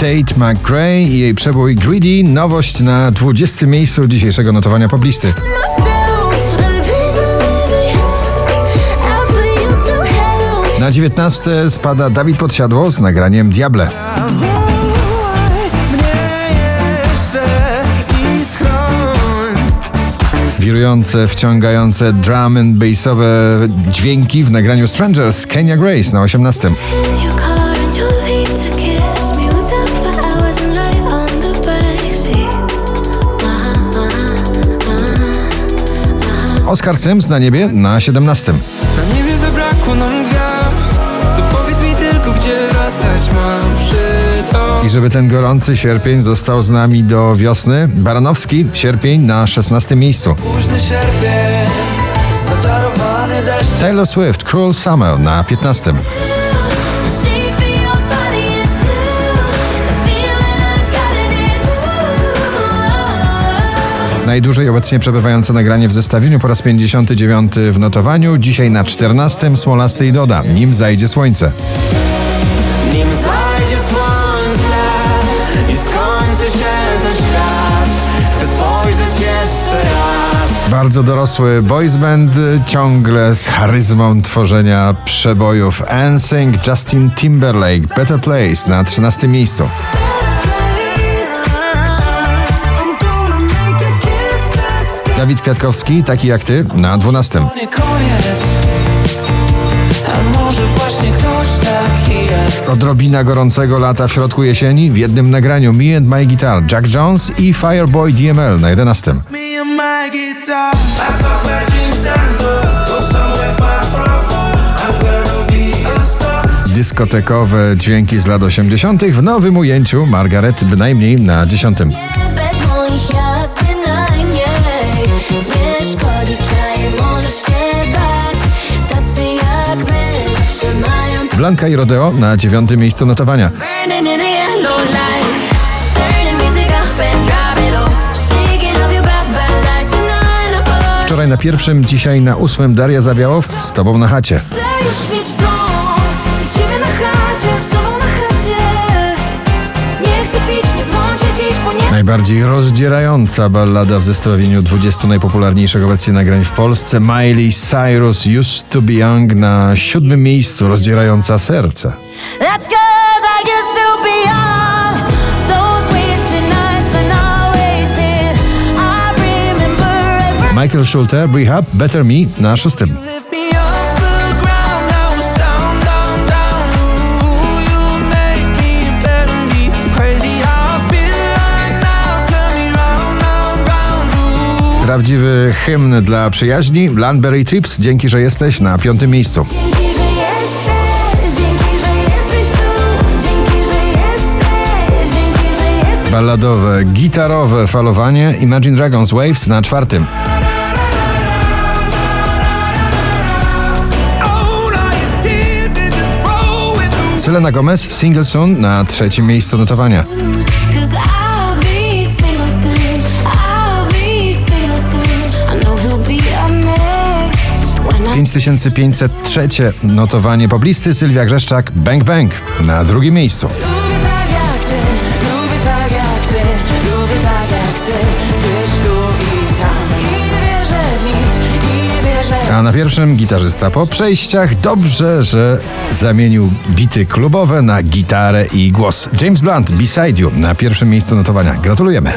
Tate McRae i jej przebój Greedy, nowość na 20 miejscu dzisiejszego notowania poblisty. Na 19 spada Dawid Podsiadło z nagraniem Diable. Wirujące, wciągające drum and bassowe dźwięki w nagraniu Strangers Kenya Grace na 18. Oskar Sims na niebie na 17. Na niebie zabrakło nam gwiazd To powiedz mi tylko, gdzie wracać mam przy to I żeby ten gorący sierpień został z nami do wiosny, Baranowski, sierpień na 16 miejscu. Późny sierpień Zaczarowany deszcz Taylor Swift, Cruel Summer na 15. Najdłużej obecnie przebywające nagranie w zestawieniu po raz 59 w notowaniu. Dzisiaj na 14 Smolasty i Doda, nim zajdzie słońce. Nim zajdzie słońce I skończy się ten świat Chcę spojrzeć jeszcze raz Bardzo dorosły boys band, ciągle z charyzmą tworzenia przebojów. NSYNC, Justin Timberlake, Better Place na 13 miejscu. Dawid Kwiatkowski, taki jak ty, na 12. Nie koniec A może właśnie ktoś taki jak ty Odrobina gorącego lata w środku jesieni w jednym nagraniu Me and My Guitar, Jack Jones i Fireboy DML na 11. Me and my guitar I got my dreams and go Go somewhere far from home I'm gonna be a star Dyskotekowe dźwięki z lat 80. w nowym ujęciu Margaret bynajmniej na 10. szkodzi czaj, możesz się bać Tacy jak my zawsze mają Blanka i Rodeo na 9 miejscu notowania. Burning in the yellow light Turning music up and drop it low Shaking off your back bad lights tonight Wczoraj na pierwszym, dzisiaj na ósmym Daria Zawiałow z tobą na chacie. Chcę już mieć Najbardziej rozdzierająca ballada w zestawieniu 20 najpopularniejszych obecnie nagrań w Polsce. Miley Cyrus Used to be Young na siódmym miejscu, rozdzierająca serce. Michael Schulte, Rehab, Better Me na szóstym. Prawdziwy hymn dla przyjaźni. Landberry Trips, dzięki, że jesteś na piątym miejscu. Balladowe, gitarowe falowanie Imagine Dragons Waves na czwartym. Selena Gomez, Single Soon na trzecim miejscu notowania. 9503 notowanie poblisty Sylwia Grzeszczak Bang Bang na drugim miejscu. A na pierwszym gitarzysta po przejściach dobrze, że zamienił bity klubowe na gitarę i głos. James Blunt, Beside You na pierwszym miejscu notowania. Gratulujemy.